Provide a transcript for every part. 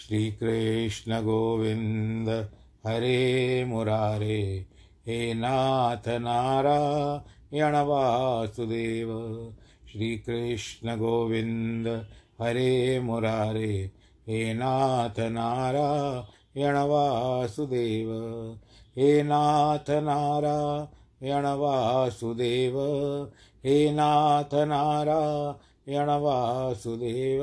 श्रीकृष्णगोविन्द हरे मुरारे, हे नाथ नारायण वासुदेव। श्रीकृष्णगोविन्द हरे मुरारे, हे नाथ नारायण वासुदेव। हे नाथ नारायण वासुदेव, हे नाथ नारायण वासुदेव।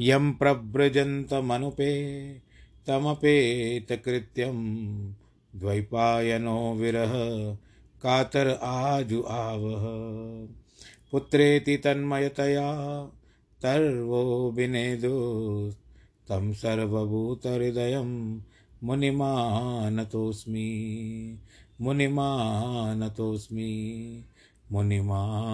यं प्रव्रजन्तमनुपे तमपेतकृत्यं द्वैपायनो विरह कातर आजु आवह। पुत्रेति तन्मयतया तर्वो विनेदु तं सर्वभूतहृदयं मुनिमानतोऽस्मि मुनिमानतोऽस्मि मुनिमानतोऽस्मि।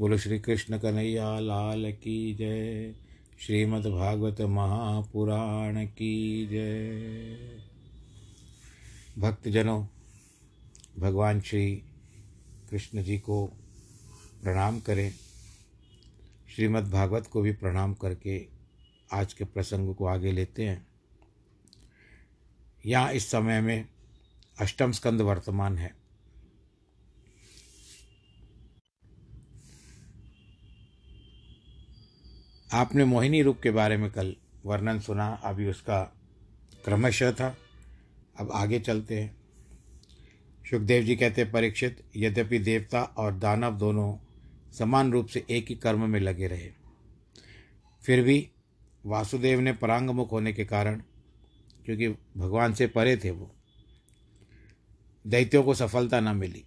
बोलो श्री कृष्ण कन्हैया लाल की जय। श्रीमद्भागवत महापुराण की जय। भक्तजनों, भगवान श्री कृष्ण जी को प्रणाम करें। श्रीमद् भागवत को भी प्रणाम करके आज के प्रसंग को आगे लेते हैं। यहाँ इस समय में अष्टम स्कंद वर्तमान है। आपने मोहिनी रूप के बारे में कल वर्णन सुना, अभी उसका क्रमशः था। अब आगे चलते हैं। सुखदेव जी कहते हैं, परीक्षित, यद्यपि देवता और दानव दोनों समान रूप से एक ही कर्म में लगे रहे। फिर भी वासुदेव ने परांगमुख होने के कारण, क्योंकि भगवान से परे थे वो, दैत्यों को सफलता न मिली।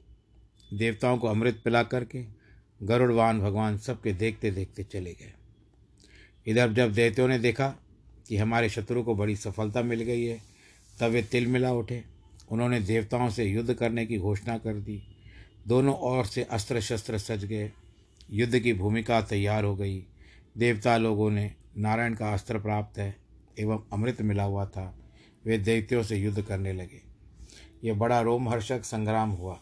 देवताओं को अमृत पिला करके गरुड़वान भगवान सबके देखते देखते चले गए। इधर जब दैत्यों ने देखा कि हमारे शत्रु को बड़ी सफलता मिल गई है, तब वे तिल मिला उठे। उन्होंने देवताओं से युद्ध करने की घोषणा कर दी। दोनों ओर से अस्त्र शस्त्र सज गए। युद्ध की भूमिका तैयार हो गई। देवता लोगों ने नारायण का अस्त्र प्राप्त है एवं अमृत मिला हुआ था। वे दैत्यों से युद्ध करने लगे। ये बड़ा रोमहर्षक संग्राम हुआ।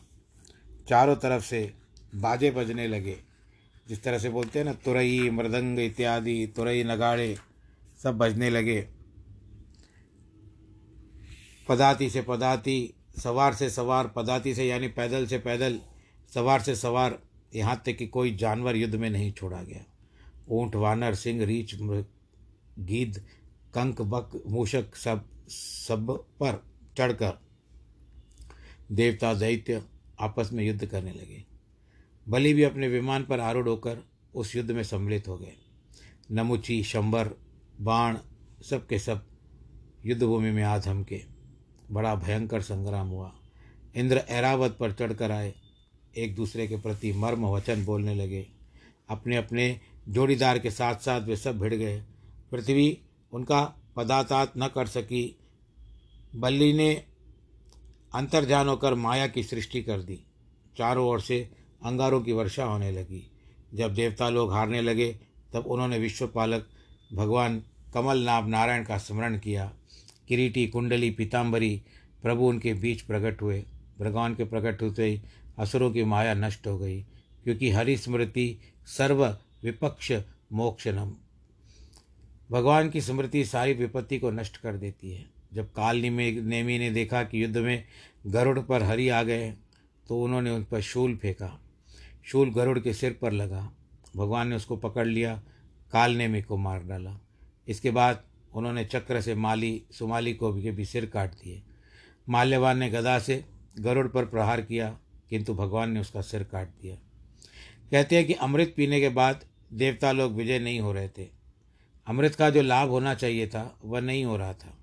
चारों तरफ़ से बाजे बजने लगे। जिस तरह से बोलते हैं ना, तुरई, मृदंग इत्यादि, तुरई नगाड़े, सब बजने लगे। पदाती से पदाती, सवार से सवार, पदाती से यानी पैदल से पैदल, सवार से सवार, यहाँ तक कि कोई जानवर युद्ध में नहीं छोड़ा गया। ऊँट, वानर, सिंह, रीछ गीद कंक, बक, मूषक, सब सब पर चढ़कर देवता, दैत्य आपस में युद्ध करने लगे। बलि भी अपने विमान पर आरूढ़ होकर उस युद्ध में सम्मिलित हो गए। नमुची, शंबर, बाण, सब के सब युद्धभूमि में आ धमके बड़ा भयंकर संग्राम हुआ। इंद्र ऐरावत पर चढ़कर आए, एक दूसरे के प्रति मर्म वचन बोलने लगे। अपने अपने जोड़ीदार के साथ साथ वे सब भिड़ गए। पृथ्वी उनका पदातात न कर सकी, बल्ली ने अंतर्जान होकर माया की सृष्टि कर दी। चारों ओर से अंगारों की वर्षा होने लगी। जब देवता लोग हारने लगे, तब उन्होंने विश्वपालक भगवान कमल नाभ नारायण का स्मरण किया। किरीटी, कुंडली पीताम्बरी प्रभु उनके बीच प्रकट हुए। भगवान के प्रकट होते ही असुरों की माया नष्ट हो गई, क्योंकि हरि स्मृति सर्व विपक्ष मोक्षनम। भगवान की स्मृति सारी विपत्ति को नष्ट कर देती है। जब काल नेमी ने देखा कि युद्ध में गरुड़ पर हरि आ गए तो उन्होंने उन पर शूल फेंका। शूल गरुड़ के सिर पर लगा। भगवान ने उसको पकड़ लिया काल नेमी को मार डाला। इसके बाद उन्होंने चक्र से माली सुमाली को भी, भी सिर काट दिए। माल्यवान ने गदा से गरुड़ पर प्रहार किया किंतु भगवान ने उसका सिर काट दिया। कहते हैं कि अमृत पीने के बाद देवता लोग विजय नहीं हो रहे थे। अमृत का जो लाभ होना चाहिए था वह नहीं हो रहा था।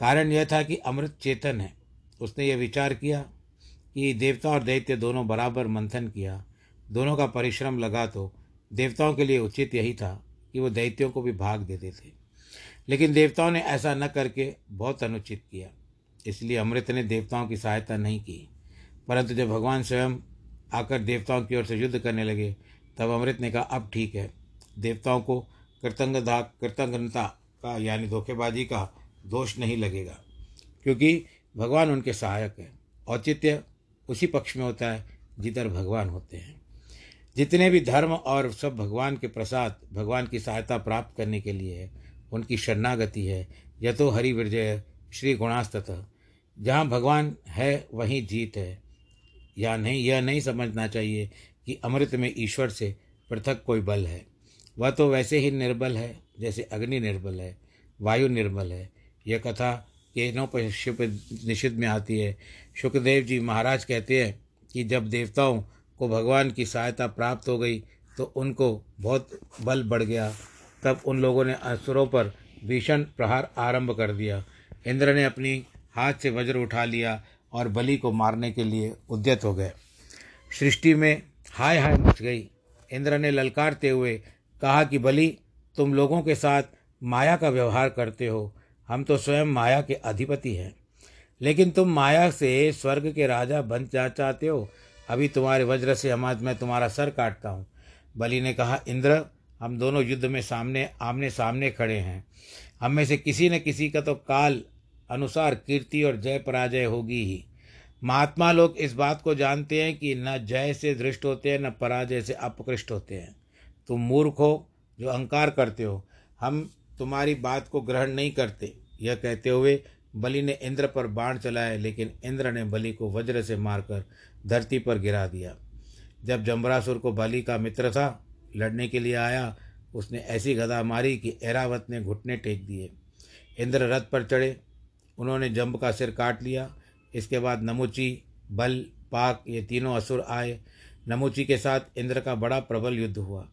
कारण यह था कि अमृत चेतन है। उसने यह विचार किया कि देवता और दैत्य दोनों बराबर मंथन किया, दोनों का परिश्रम लगा तो देवताओं के लिए उचित यही था कि वो दैत्यों को भी भाग देते थे। लेकिन देवताओं ने ऐसा न करके बहुत अनुचित किया। इसलिए अमृत ने देवताओं की सहायता नहीं की। परंतु जब भगवान स्वयं आकर देवताओं की ओर से युद्ध करने लगे, तब अमृत ने कहा, अब ठीक है। देवताओं को कृतंगता कृतज्ञता का यानी धोखेबाजी का दोष नहीं लगेगा, क्योंकि भगवान उनके सहायक है। औचित्य उसी पक्ष में होता है, जिधर भगवान होते हैं। जितने भी धर्म और सब भगवान के प्रसाद, भगवान की सहायता प्राप्त करने के लिए है उनकी शरणागति है। यह तो हरि विजय, श्री गुणास्तः जहाँ भगवान है, वहीं जीत है। या नहीं, यह नहीं समझना चाहिए कि अमृत में ईश्वर से पृथक कोई बल है। वह तो वैसे ही निर्बल है, जैसे अग्नि निर्बल है, वायु निर्बल है। यह कथा केनोपनिषद में आती है सुखदेव जी महाराज कहते हैं कि जब देवताओं को भगवान की सहायता प्राप्त हो गई तो उनको बहुत बल बढ़ गया। तब उन लोगों ने असुरों पर भीषण प्रहार आरंभ कर दिया। इंद्र ने अपनी हाथ से वज्र उठा लिया और बलि को मारने के लिए उद्यत हो गए। सृष्टि में हाय हाय मच गई। इंद्र ने ललकारते हुए कहा कि, बलि, तुम लोगों के साथ माया का व्यवहार करते हो। हम तो स्वयं माया के अधिपति हैं। लेकिन तुम माया से स्वर्ग के राजा बन जा चाहते हो। अभी तुम्हारे वज्र से हम मैं तुम्हारा सर काटता हूँ। बलि ने कहा, इंद्र, हम दोनों युद्ध में सामने, आमने सामने खड़े हैं। हम में से किसी न किसी का तो काल, अनुसार, कीर्ति और जय पराजय होगी ही। महात्मा लोग इस बात को जानते हैं कि न जय से दृष्ट होते हैं, न पराजय से अपकृष्ट होते हैं। तुम मूर्ख हो, जो अहंकार करते हो। हम तुम्हारी बात को ग्रहण नहीं करते। यह कहते हुए बलि ने इंद्र पर बाण चलाए, लेकिन इंद्र ने बलि को वज्र से मारकर धरती पर गिरा दिया। जब जम्बरासुर को बलि का मित्र था, लड़ने के लिए आया, उसने ऐसी गदा मारी कि एरावत ने घुटने टेक दिए। इंद्र रथ पर चढ़े। उन्होंने जम्ब का सिर काट लिया। इसके बाद नमुची, बल, पाक, ये तीनों असुर आए। नमुची के साथ इंद्र का बड़ा प्रबल युद्ध हुआ।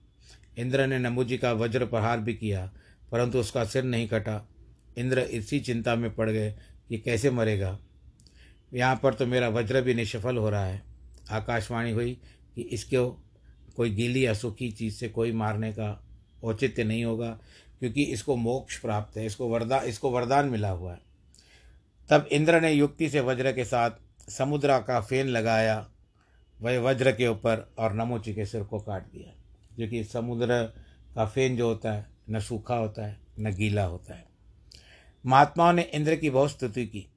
इंद्र ने नमुजी का वज्र प्रहार भी किया, परंतु उसका सिर नहीं कटा। इंद्र इसी चिंता में पड़ गए कि कैसे मरेगा। यहाँ पर तो मेरा वज्र भी निष्फल हो रहा है। आकाशवाणी हुई कि इसको कोई गीली या सूखी चीज़ से कोई मारने का औचित्य नहीं होगा, क्योंकि इसको मोक्ष प्राप्त है, इसको वरदान इसको वरदान मिला हुआ है। तब इंद्र ने युक्ति से वज्र के साथ समुद्र का फेन लगाया, वह वज्र के ऊपर और नमोची के सिर को काट दिया क्योंकि समुद्र का फेन जो होता है, न सूखा होता है, न गीला होता है। महात्माओं ने इंद्र की बहुत स्तुति की।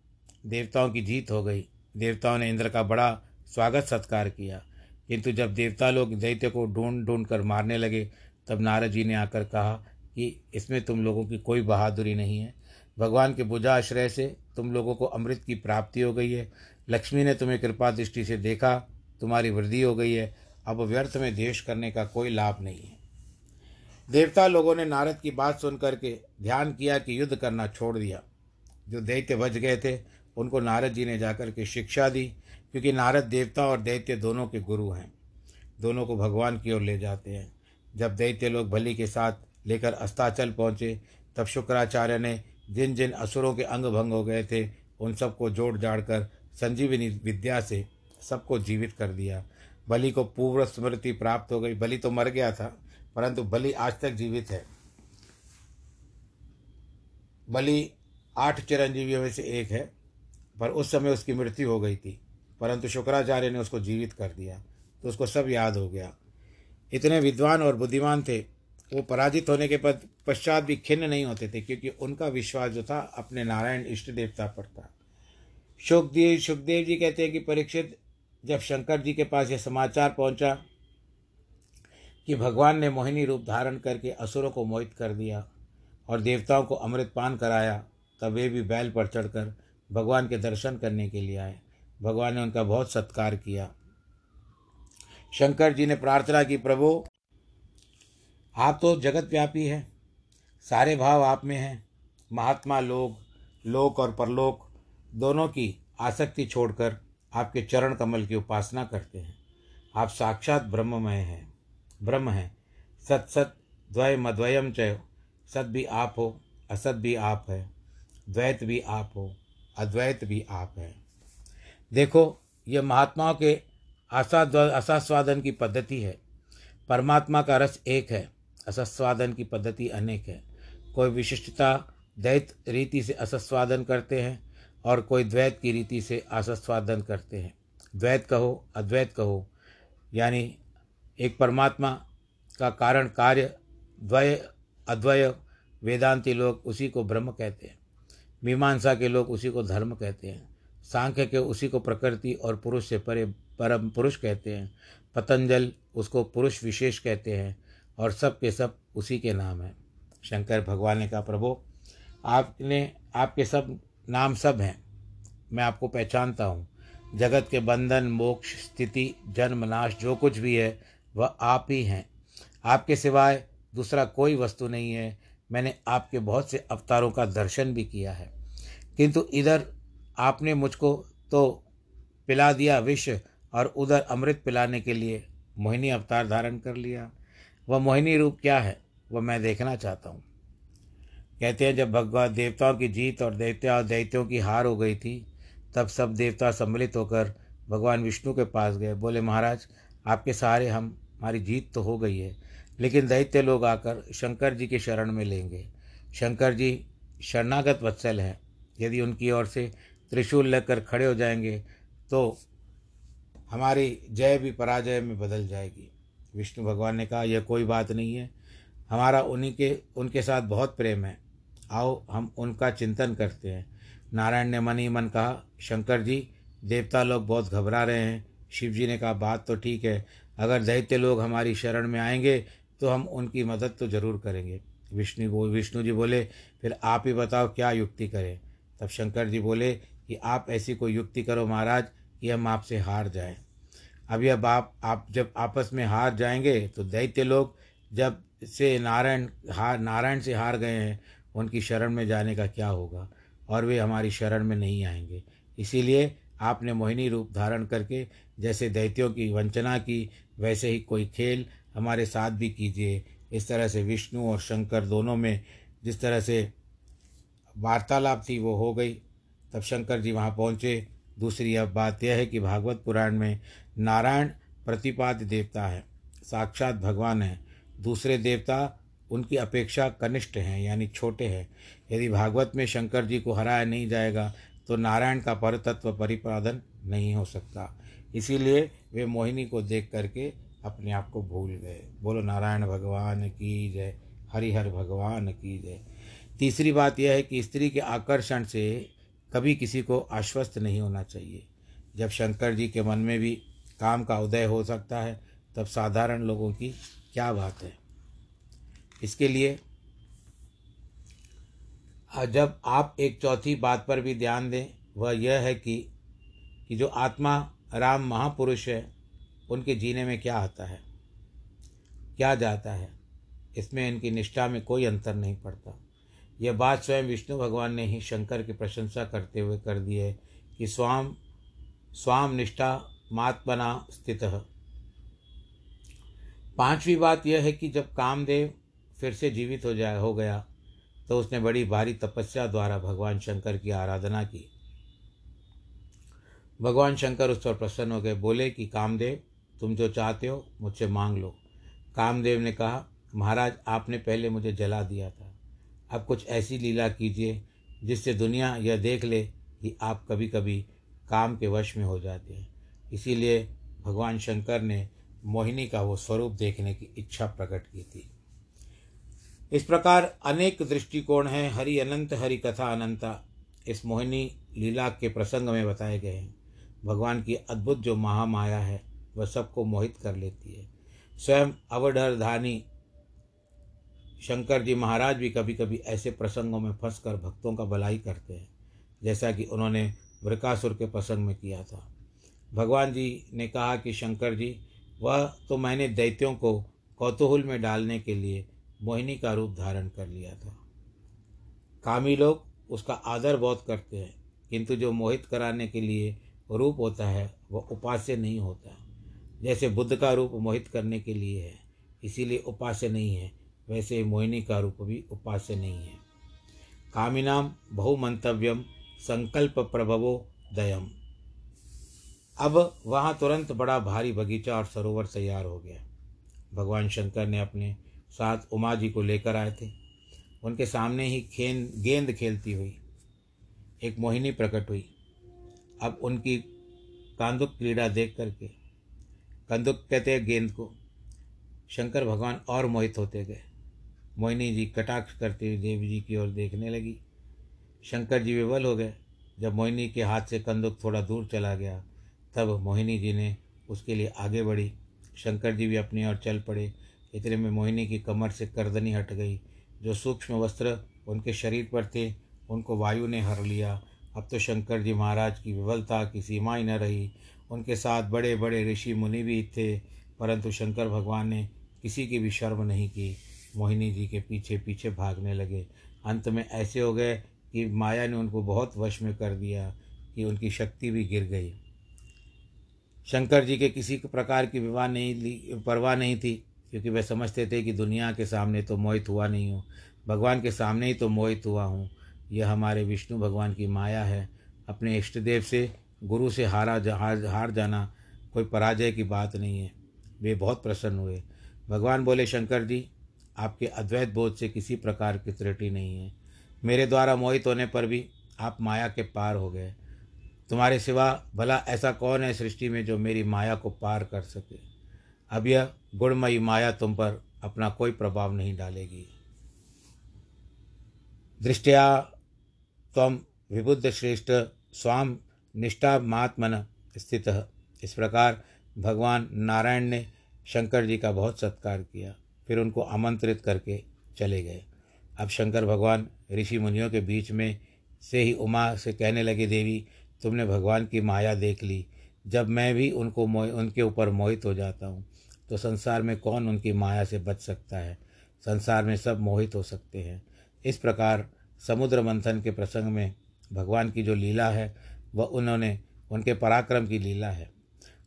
देवताओं की जीत हो गई। देवताओं ने इंद्र का बड़ा स्वागत सत्कार किया। किंतु जब देवता लोग दैत्य को ढूंढ ढूंढ कर मारने लगे, तब नारद जी ने आकर कहा कि इसमें तुम लोगों की कोई बहादुरी नहीं है। भगवान के बुझा आश्रय से तुम लोगों को अमृत की प्राप्ति हो गई है। लक्ष्मी ने तुम्हें कृपा दृष्टि से देखा, तुम्हारी वृद्धि हो गई है। अब व्यर्थ में देश करने का कोई लाभ नहीं है। देवता लोगों ने नारद की बात सुन करके ध्यान किया कि युद्ध करना छोड़ दिया। जो दैत्य बच गए थे, उनको नारद जी ने जाकर के शिक्षा दी, क्योंकि नारद देवता और दैत्य दोनों के गुरु हैं। दोनों को भगवान की ओर ले जाते हैं। जब दैत्य लोग बलि के साथ लेकर अस्ताचल पहुँचे, तब शुक्राचार्य ने जिन जिन असुरों के अंग भंग हो गए थे, उन सबको जोड़ जाड़ कर संजीवनी विद्या से सबको जीवित कर दिया। बलि को पूर्व स्मृति प्राप्त हो गई। बलि तो मर गया था परंतु बलि आज तक जीवित है। बलि आठ चिरंजीवियों में से एक है, पर उस समय उसकी मृत्यु हो गई थी। परंतु शुक्राचार्य ने उसको जीवित कर दिया तो उसको सब याद हो गया। इतने विद्वान और बुद्धिमान थे, वो पराजित होने के पश्चात भी खिन्न नहीं होते थे, क्योंकि उनका विश्वास जो था, अपने नारायण इष्ट देवता पर था। सुखदेव सुखदेव जी कहते हैं कि परीक्षित जब शंकर जी के पास यह समाचार पहुँचा कि भगवान ने मोहिनी रूप धारण करके असुरों को मोहित कर दिया और देवताओं को अमृत पान कराया, तब वे भी बैल पर चढ़कर भगवान के दर्शन करने के लिए आए। भगवान ने उनका बहुत सत्कार किया। शंकर जी ने प्रार्थना की, प्रभु, आप तो जगत व्यापी हैं, सारे भाव आप में हैं, महात्मा लोग, लोक और परलोक, दोनों की आसक्ति छोड़कर आपके चरण कमल की उपासना करते हैं। आप साक्षात ब्रह्ममय हैं। ब्रह्म है। सत सत, द्वय मद्वयम चय सत भी आप हो, असत भी आप है। द्वैत भी आप हो, अद्वैत भी आप है। देखो, ये महात्माओं के आसाद असास्वादन की पद्धति है। परमात्मा का रस एक है असस्वादन की पद्धति अनेक है। कोई विशिष्टता द्वैत रीति से असस्वादन करते हैं और कोई द्वैत की रीति से असस्वादन करते हैं। द्वैत कहो, अद्वैत कहो, यानी एक परमात्मा का कारण, कार्य, द्वय, अद्वय, वेदांती लोग उसी को ब्रह्म कहते हैं। मीमांसा के लोग उसी को धर्म कहते हैं। सांख्य के उसी को प्रकृति और पुरुष से परे, परम पुरुष कहते हैं। पतंजल उसको पुरुष विशेष कहते हैं और सब के सब उसी के नाम हैं। शंकर भगवान ने कहा, प्रभु, आपने, आपके सब नाम सब हैं। मैं आपको पहचानता हूँ। जगत के बंधन, मोक्ष, स्थिति, जन्म, नाश, जो कुछ भी है वह आप ही हैं। आपके सिवाय दूसरा कोई वस्तु नहीं है। मैंने आपके बहुत से अवतारों का दर्शन भी किया है। किंतु इधर आपने मुझको तो पिला दिया विष और उधर अमृत पिलाने के लिए मोहिनी अवतार धारण कर लिया। वह मोहिनी रूप क्या है, वह मैं देखना चाहता हूँ। कहते हैं, जब भगवान देवताओं की जीत और देवता और दैत्यों की हार हो गई थी, तब सब देवता सम्मिलित होकर भगवान विष्णु के पास गए। बोले, महाराज आपके सहारे हम, हमारी जीत तो हो गई है, लेकिन दैत्य लोग आकर शंकर जी के शरण में लेंगे। शंकर जी शरणागत वत्सल हैं। यदि उनकी ओर से त्रिशूल लेकर खड़े हो जाएँगे तो हमारी जय भी पराजय में बदल जाएगी। विष्णु भगवान ने कहा, यह कोई बात नहीं है। हमारा उन्हीं के, उनके साथ बहुत प्रेम है। आओ, हम उनका चिंतन करते हैं। नारायण ने मन ही मन कहा, शंकर जी, देवता लोग बहुत घबरा रहे हैं। शिव जी ने कहा, बात तो ठीक है, अगर दैत्य लोग हमारी शरण में आएँगे तो हम उनकी मदद तो ज़रूर करेंगे। विष्णु बोल विष्णु जी बोले, फिर आप ही बताओ क्या युक्ति करें? तब शंकर जी बोले, कि आप ऐसी कोई युक्ति करो महाराज, कि हम आपसे हार जाएँ। अब आप आप जब आपस में हार जाएँगे तो दैत्य लोग जब से नारायण, हार, नारायण से हार गए हैं, उनकी शरण में जाने का क्या होगा? और वे हमारी शरण में नहीं आएँगे। इसीलिए आपने मोहिनी रूप धारण करके जैसे दैत्यों की वंचना की, वैसे ही कोई खेल हमारे साथ भी कीजिए। इस तरह से विष्णु और शंकर दोनों में जिस तरह से वार्तालाप थी, वो हो गई। तब शंकर जी वहाँ पहुँचे। दूसरी अब बात यह है कि भागवत पुराण में नारायण प्रतिपाद्य देवता है, साक्षात भगवान है। दूसरे देवता उनकी अपेक्षा कनिष्ठ हैं, यानी छोटे हैं। यदि भागवत में शंकर जी को हराया नहीं जाएगा तो नारायण का परतत्व परिपादन नहीं हो सकता। इसीलिए वे मोहिनी को देख करके अपने आप को भूल गए। बोलो, नारायण भगवान की जय, हरिहर भगवान की जय। तीसरी बात यह है कि स्त्री के आकर्षण से कभी किसी को आश्वस्त नहीं होना चाहिए। जब शंकर जी के मन में भी काम का उदय हो सकता है, तब साधारण लोगों की क्या बात है? इसके लिए जब आप एक चौथी बात पर भी ध्यान दें, वह यह है कि कि जो आत्मा राम महापुरुष है, उनके जीने में क्या आता है? क्या जाता है? इसमें इनकी निष्ठा में कोई अंतर नहीं पड़ता। यह बात स्वयं विष्णु भगवान ने ही शंकर की प्रशंसा करते हुए कर दी है कि स्वाम स्वाम निष्ठा मात्मना स्थित पांचवी बात यह है कि जब कामदेव फिर से जीवित हो जाए हो गया तो उसने बड़ी भारी तपस्या द्वारा भगवान शंकर की आराधना की। भगवान शंकर उस पर प्रसन्न हो गए, बोले कि कामदेव, तुम जो चाहते हो मुझसे मांग लो। कामदेव ने कहा, महाराज, आपने पहले मुझे जला दिया था। अब कुछ ऐसी लीला कीजिए जिससे दुनिया यह देख ले कि आप कभी कभी काम के वश में हो जाते हैं। इसीलिए भगवान शंकर ने मोहिनी का वो स्वरूप देखने की इच्छा प्रकट की थी। इस प्रकार अनेक दृष्टिकोण हैं, हरि अनंत, हरि कथा अनंता। इस मोहिनी लीला के प्रसंग में बताए गए हैं। भगवान की अद्भुत जो महामाया है, वह सबको मोहित कर लेती है। स्वयं अवधरधानी शंकर जी महाराज भी कभी कभी ऐसे प्रसंगों में फंसकर भक्तों का भलाई करते हैं, जैसा कि उन्होंने वृकासुर के प्रसंग में किया था। भगवान जी ने कहा कि शंकर जी, वह तो मैंने दैत्यों को कौतूहल में डालने के लिए मोहिनी का रूप धारण कर लिया था। कामी लोग उसका आदर बहुत करते हैं, किंतु जो मोहित कराने के लिए रूप होता है, वह उपास्य नहीं होता। जैसे बुद्ध का रूप मोहित करने के लिए है, इसीलिए उपास्य नहीं है, वैसे मोहिनी का रूप भी उपास्य नहीं है। कामिनाम बहुमंतव्यम संकल्प प्रभवो दयम। अब वहाँ तुरंत बड़ा भारी बगीचा और सरोवर तैयार हो गया। भगवान शंकर ने अपने साथ उमा जी को लेकर आए थे। उनके सामने ही खेन, गेंद खेलती हुई एक मोहिनी प्रकट हुई। अब उनकी कांदुक क्रीड़ा देख करके, कंदुक कहते हैं गेंद को, शंकर भगवान और मोहित होते गए। मोहिनी जी कटाक्ष करते हुए देवी जी की ओर देखने लगी। शंकर जी विवल हो गए। जब मोहिनी के हाथ से कंदुक थोड़ा दूर चला गया, तब मोहिनी जी ने उसके लिए आगे बढ़ी। शंकर जी भी अपनी ओर चल पड़े। इतने में मोहिनी की कमर से करदनी हट गई। जो सूक्ष्म वस्त्र उनके शरीर पर थे, उनको वायु ने हर लिया। अब तो शंकर जी महाराज की विवलता की सीमा ही न रही। उनके साथ बड़े बड़े ऋषि मुनि भी थे, परंतु शंकर भगवान ने किसी की भी शर्म नहीं की। मोहिनी जी के पीछे पीछे भागने लगे। अंत में ऐसे हो गए कि माया ने उनको बहुत वश में कर दिया कि उनकी शक्ति भी गिर गई। शंकर जी के किसी प्रकार की विवाह नहीं ली, परवाह नहीं थी, क्योंकि वे समझते थे कि दुनिया के सामने तो मोहित हुआ नहीं हूँ। भगवान के सामने ही तो मोहित हुआ हूँ। यह हमारे विष्णु भगवान की माया है। अपने इष्ट देव से, गुरु से हारा हार हार जाना कोई पराजय की बात नहीं है। वे बहुत प्रसन्न हुए। भगवान बोले, शंकर जी, आपके अद्वैत बोध से किसी प्रकार की त्रुटि नहीं है। मेरे द्वारा मोहित होने पर भी आप माया के पार हो गए। तुम्हारे सिवा भला ऐसा कौन है सृष्टि में जो मेरी माया को पार कर सके? अब यह गुणमयी माया तुम पर अपना कोई प्रभाव नहीं डालेगी। दृष्टिया तम विबुद्ध श्रेष्ठ स्वाम निष्ठात्मन स्थित। इस प्रकार भगवान नारायण ने शंकर जी का बहुत सत्कार किया, फिर उनको आमंत्रित करके चले गए। अब शंकर भगवान ऋषि मुनियों के बीच में से ही उमा से कहने लगे, देवी, तुमने भगवान की माया देख ली। जब मैं भी उनको उनके ऊपर मोहित हो जाता हूँ तो संसार में कौन उनकी माया से बच सकता है? संसार में सब मोहित हो सकते हैं। इस प्रकार समुद्र मंथन के प्रसंग में भगवान की जो लीला है, वह उन्होंने, उनके पराक्रम की लीला है।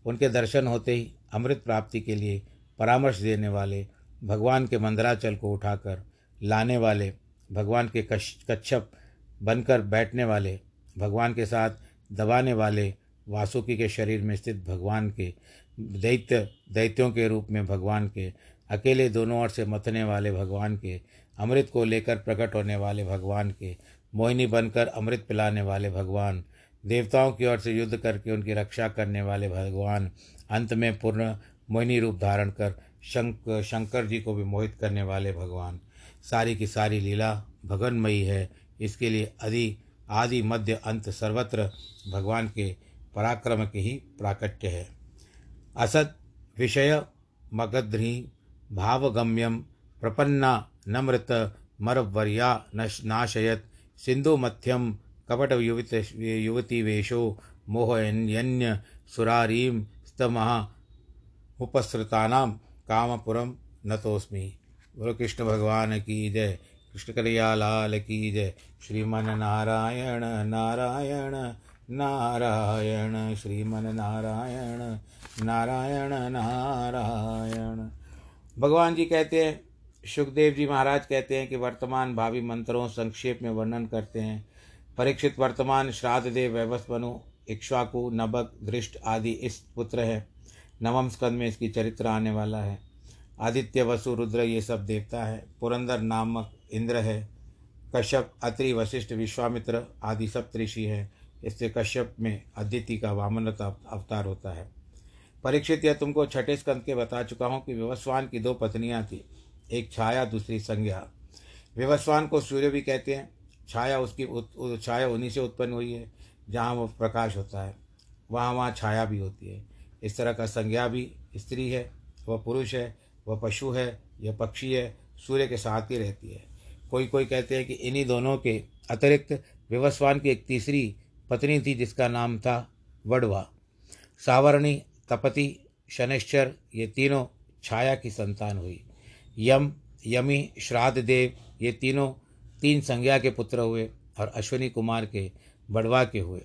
उनके दर्शन होते ही अमृत प्राप्ति के लिए परामर्श देने वाले भगवान के मंदराचल को उठाकर लाने वाले भगवान के कच्छप बनकर बैठने वाले भगवान के साथ दबाने वाले वासुकी के शरीर में स्थित भगवान के दैत्य, दैत्यों के रूप में भगवान के अकेले दोनों ओर से मथने वाले भगवान के अमृत को लेकर प्रकट होने वाले भगवान के मोहिनी बनकर अमृत पिलाने वाले भगवान, देवताओं की ओर से युद्ध करके उनकी रक्षा करने वाले भगवान, अंत में पूर्ण मोहिनी रूप धारण कर शंक, शंकर जी को भी मोहित करने वाले भगवान। सारी की सारी लीला भगनमयी है। इसके लिए आदि आदि मध्य अंत सर्वत्र भगवान के पराक्रम के ही प्राकट्य है। असत विषय मगध्री भावगम्यम प्रपन्ना नमृत मरवर्या नाशयत सिंधु मध्यम कपट युवत युवती वेशो मोहन्य सुरारीम स्तमः उपसृतानाम कामपुरम नतोस्मी बोलो कृष्ण भगवान की जय। कृष्ण करिया लाल की जय। श्रीमन नारायण नारायण। नारायण श्रीमन नारायण नारायण नारायण। भगवान जी कहते हैं सुखदेव जी महाराज कहते हैं कि वर्तमान भावी मंत्रों संक्षेप में वर्णन करते हैं। परीक्षित वर्तमान श्राद्ध देव वैवस्वनु इक्ष्वाकु, नबक दृष्ट आदि इस पुत्र है। नवम स्कंद में इसकी चरित्र आने वाला है। आदित्य, वसु, रुद्र ये सब देवता है। पुरंदर नामक इंद्र है। कश्यप, अत्रि, वशिष्ठ, विश्वामित्र आदि सब ऋषि है। इससे कश्यप में अदिति का वामन अवतार होता है। परीक्षित यह तुमको छठे स्कंद के बता चुका हूँ कि विवस्वान की दो पत्नियाँ थी। एक छाया दूसरी संज्ञा। विवस्वान को सूर्य भी कहते हैं छाया उसकी उत, छाया उन्हीं से उत्पन्न हुई है जहाँ वो प्रकाश होता है। वहाँ वहाँ छाया भी होती है। इस तरह का संज्ञा भी स्त्री है वह पुरुष है वह पशु है यह पक्षी है सूर्य के साथ ही रहती है। कोई कोई कहते हैं कि इन्हीं दोनों के अतिरिक्त विवस्वान की एक तीसरी पत्नी थी जिसका नाम था वडवा। सावरणी तपति शनिश्चर ये तीनों छाया की संतान हुई। यम, यमी श्राद्ध देव ये तीनों, तीन संज्ञा के पुत्र हुए और अश्विनी कुमार के, बड़वा के हुए।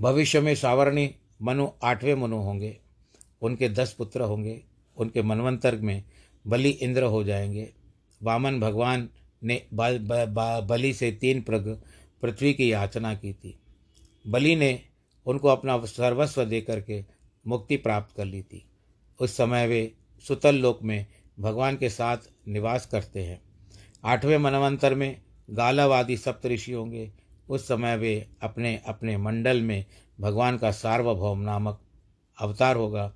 भविष्य में सावरणी मनु आठवें मनु होंगे। उनके दस पुत्र होंगे। उनके मनवंतर में बलि इंद्र हो जाएँगे। वामन भगवान ने बलि से तीन प्रग पृथ्वी की याचना की थी। बलि ने उनको अपना सर्वस्व दे करके मुक्ति प्राप्त कर ली थी। उस समय वे सुतल लोक में भगवान के साथ निवास करते हैं। आठवें मनवंतर में गालवादी सप्तऋषि होंगे। उस समय वे अपने अपने मंडल में भगवान का सार्वभौम नामक अवतार होगा।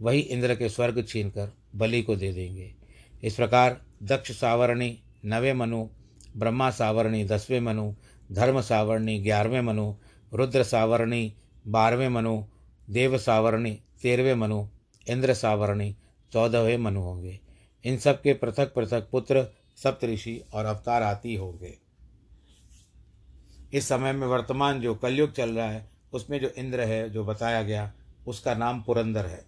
वही इंद्र के स्वर्ग छीनकर बलि को दे देंगे। इस प्रकार दक्ष सावरणी, नवे मनु, ब्रह्मा सावरणी, दसवें मनु, धर्म सावरणी, ग्यारहवें मनु, रुद्र सावरणी, बारहवें मनु, देव सावरणी, तेरहवें मनु, इंद्र सावरणी चौदहवें मनु होंगे। इन सब के पृथक पृथक पुत्र सप्तऋषि और अवतार आती होंगे। इस समय में वर्तमान जो कलयुग चल रहा है, उसमें जो इंद्र है, जो बताया गया, उसका नाम पुरंदर है।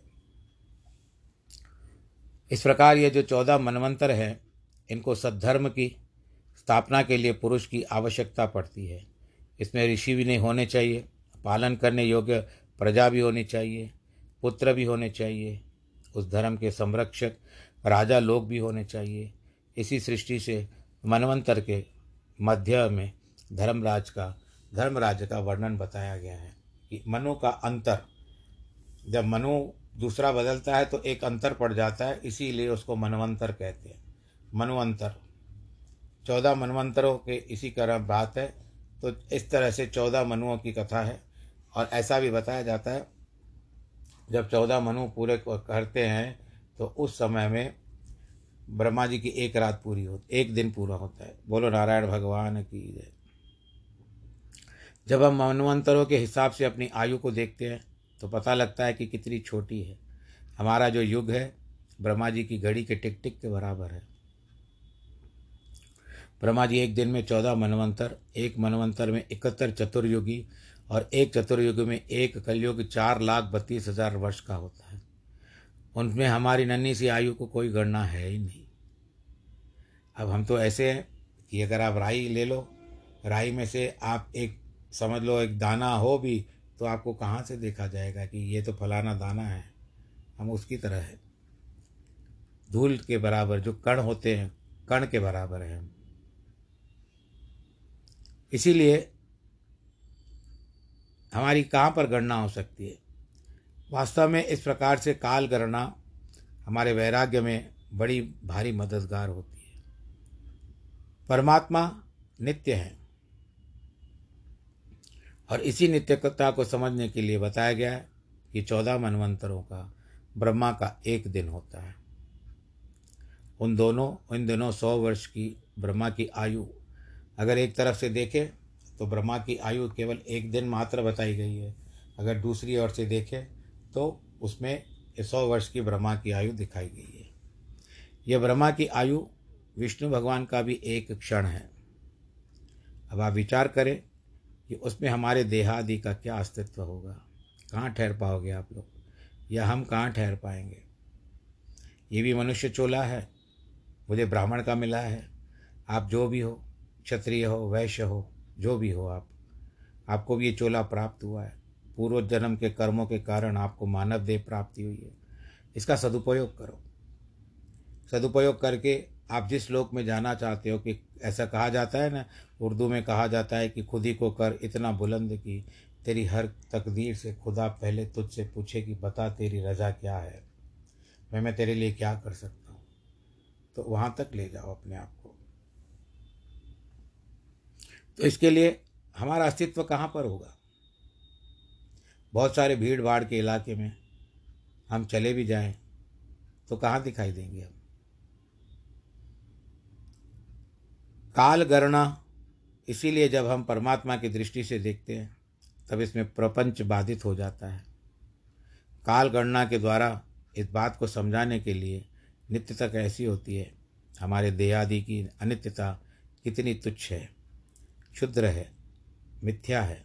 इस प्रकार ये जो चौदह मनवंतर हैं, इनको सद्धर्म की स्थापना के लिए पुरुष की आवश्यकता पड़ती है। इसमें ऋषि भी नहीं होने चाहिए, पालन करने योग्य प्रजा भी होनी चाहिए, पुत्र भी होने चाहिए उस धर्म के संरक्षक, राजा लोग भी होने चाहिए। इसी सृष्टि से मनवंतर के मध्य में धर्मराज का धर्मराज का वर्णन बताया गया है कि मनु का अंतर, जब मनु दूसरा बदलता है तो एक अंतर पड़ जाता है, इसीलिए उसको मनवंतर कहते हैं। मनवंतर, चौदह मनवंतरों के इसी तरह बात है। तो इस तरह से चौदह मनुओं की कथा है और ऐसा भी बताया जाता है जब चौदह मनु पूरे करते हैं तो उस समय में ब्रह्मा जी की एक रात पूरी होती, एक दिन पूरा होता है। बोलो, नारायण भगवान की जय। जब हम मनवंतरों के हिसाब से अपनी आयु को देखते हैं तो पता लगता है कि कितनी छोटी है। हमारा जो युग है, ब्रह्मा जी की घड़ी के टिक टिक के बराबर है। ब्रह्मा जी एक दिन में चौदह मनवंतर, एक मनवंतर में इकहत्तर चतुर्युगी और एक चतुर्युग में एक कलयुग चार लाख बत्तीस हज़ार वर्ष का होता है। उनमें हमारी नन्ही सी आयु को कोई गणना है ही नहीं। अब हम तो ऐसे हैं कि अगर आप राई ले लो, राई में से आप एक समझ लो एक दाना हो भी तो आपको कहाँ से देखा जाएगा कि ये तो फलाना दाना है। हम उसकी तरह है। धूल के बराबर जो कण होते हैं, कण के बराबर है। हम इसीलिए हमारी कहाँ पर गणना हो सकती है? वास्तव में इस प्रकार से काल गणना हमारे वैराग्य में बड़ी भारी मददगार होती है। परमात्मा नित्य है। और इसी नित्यता को समझने के लिए बताया गया है कि चौदह मनवंतरों का, ब्रह्मा का एक दिन होता है। उन दोनों, इन दिनों सौ वर्ष की ब्रह्मा की आयु अगर एक तरफ़ से देखें तो ब्रह्मा की आयु केवल एक दिन मात्र बताई गई है। अगर दूसरी ओर से देखें तो उसमें सौ वर्ष की ब्रह्मा की आयु दिखाई गई है। यह ब्रह्मा की आयु विष्णु भगवान का भी एक क्षण है। अब आप विचार करें कि उसमें हमारे देहादि का क्या अस्तित्व होगा। कहाँ ठहर पाओगे आप लोग? या हम कहाँ ठहर पाएँगे? ये भी मनुष्य चोला है। मुझे ब्राह्मण का मिला है। आप जो भी हो, क्षत्रिय हो, वैश्य हो जो भी हो आप, आपको भी ये चोला प्राप्त हुआ है। पूर्व जन्म के कर्मों के कारण आपको मानव देह प्राप्ति हुई है। इसका सदुपयोग करो। सदुपयोग करके आप जिस लोक में जाना चाहते हो कि ऐसा कहा जाता है ना, उर्दू में कहा जाता है कि खुद ही को कर इतना बुलंद की तेरी हर तकदीर से खुदा पहले तुझसे पूछे कि बता तेरी रजा क्या है? मैं मैं तेरे लिए क्या कर सकता हूँ? तो वहाँ तक ले जाओ अपने आप को। तो इसके लिए हमारा अस्तित्व कहाँ पर होगा? बहुत सारे भीड़ भाड़ के इलाके में हम चले भी जाएँ तो कहाँ दिखाई देंगे हम? काल गणना, इसीलिए जब हम परमात्मा की दृष्टि से देखते हैं, तब इसमें प्रपंच बाधित हो जाता है। काल गणना के द्वारा इस बात को समझाने के लिए नित्यता कैसी होती है, हमारे देहादि की अनित्यता कितनी तुच्छ है। क्षुद्र है मिथ्या है,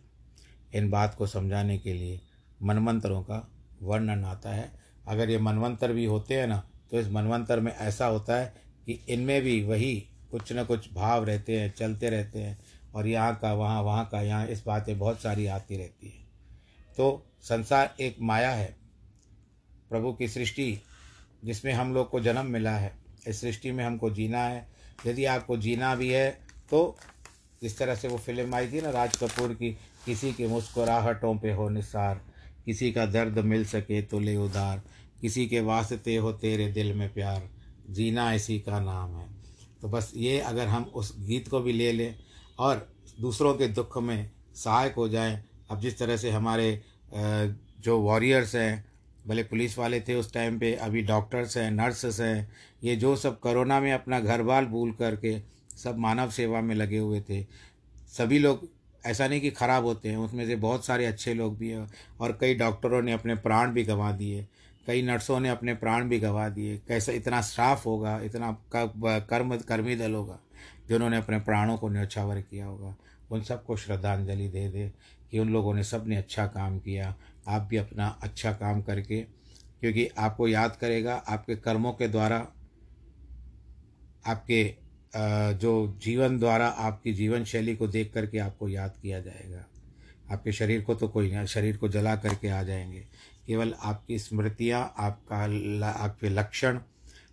इन बात को समझाने के लिए मनमंत्रों का वर्णन आता है। अगर ये मनवंतर भी होते हैं ना तो इस मनवंतर में ऐसा होता है कि इनमें भी वही कुछ न कुछ भाव रहते हैं, चलते रहते हैं और यहाँ का, वहाँ वहाँ का, यहाँ इस बातें बहुत सारी आती रहती है। तो संसार एक माया है, प्रभु की सृष्टि जिसमें हम लोग को जन्म मिला है, इस सृष्टि में हमको जीना है। यदि आपको जीना भी है तो जिस तरह से वो फ़िल्म आई थी ना राज कपूर की, किसी की मुस्कुराहटों पे हो निसार, किसी का दर्द मिल सके तो ले उधार, किसी के वास्ते हो तेरे दिल में प्यार, जीना इसी का नाम है। तो बस ये अगर हम उस गीत को भी ले लें और दूसरों के दुख में सहायक हो जाएँ, अब जिस तरह से हमारे जो वॉरियर्स हैं, भले पुलिस वाले थे उस टाइम पे, अभी डॉक्टर्स हैं नर्सेस हैं, ये जो सब कोरोना में अपना घर बार भूल करके सब मानव सेवा में लगे हुए थे। सभी लोग, ऐसा नहीं कि ख़राब होते हैं, उसमें से बहुत सारे अच्छे लोग भी हैं और कई डॉक्टरों ने अपने प्राण भी गंवा दिए, कई नर्सों ने अपने प्राण भी गंवा दिए। कैसे इतना स्टाफ होगा, इतना कर्म, कर्मी दल होगा, जिन्होंने अपने प्राणों को न्यौछावर किया होगा। उन सबको श्रद्धांजलि दे दे कि उन लोगों ने सबने अच्छा काम किया। आप भी अपना अच्छा काम करके, क्योंकि आपको याद करेगा, आपके कर्मों के द्वारा आपके जो जीवन द्वारा आपकी जीवन शैली को देख करके आपको याद किया जाएगा। आपके शरीर को तो कोई नहीं शरीर को जला करके आ जाएँगे। केवल आपकी स्मृतियाँ, आपका आपके लक्षण,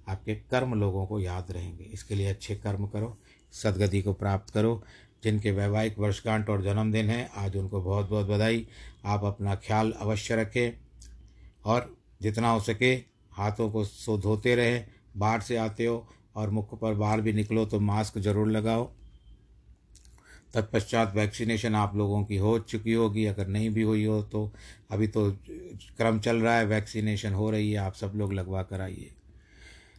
आपके कर्म लोगों को याद रहेंगे। इसके लिए अच्छे कर्म करो, सदगति को प्राप्त करो। जिनके वैवाहिक वर्षगांठ और जन्मदिन है, आज उनको बहुत बहुत बधाई। आप अपना ख्याल अवश्य रखें और जितना हो सके हाथों को सो, धोते रहें। बाहर से आते हो और मुख पर बाहर भी निकलो तो मास्क ज़रूर लगाओ। तत्पश्चात वैक्सीनेशन आप लोगों की हो चुकी होगी, अगर नहीं भी हुई हो तो। अभी तो क्रम चल रहा है, वैक्सीनेशन हो रही है, आप सब लोग लगवा कर आइए।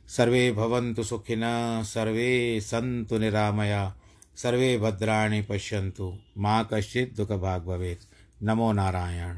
सर्वे भवन्तु सुखिनः सर्वे सन्तु निरामया, सर्वे भद्राणि पश्यन्तु। मा कश्चित् दुःखभाग् भवेत्। नमो नारायण।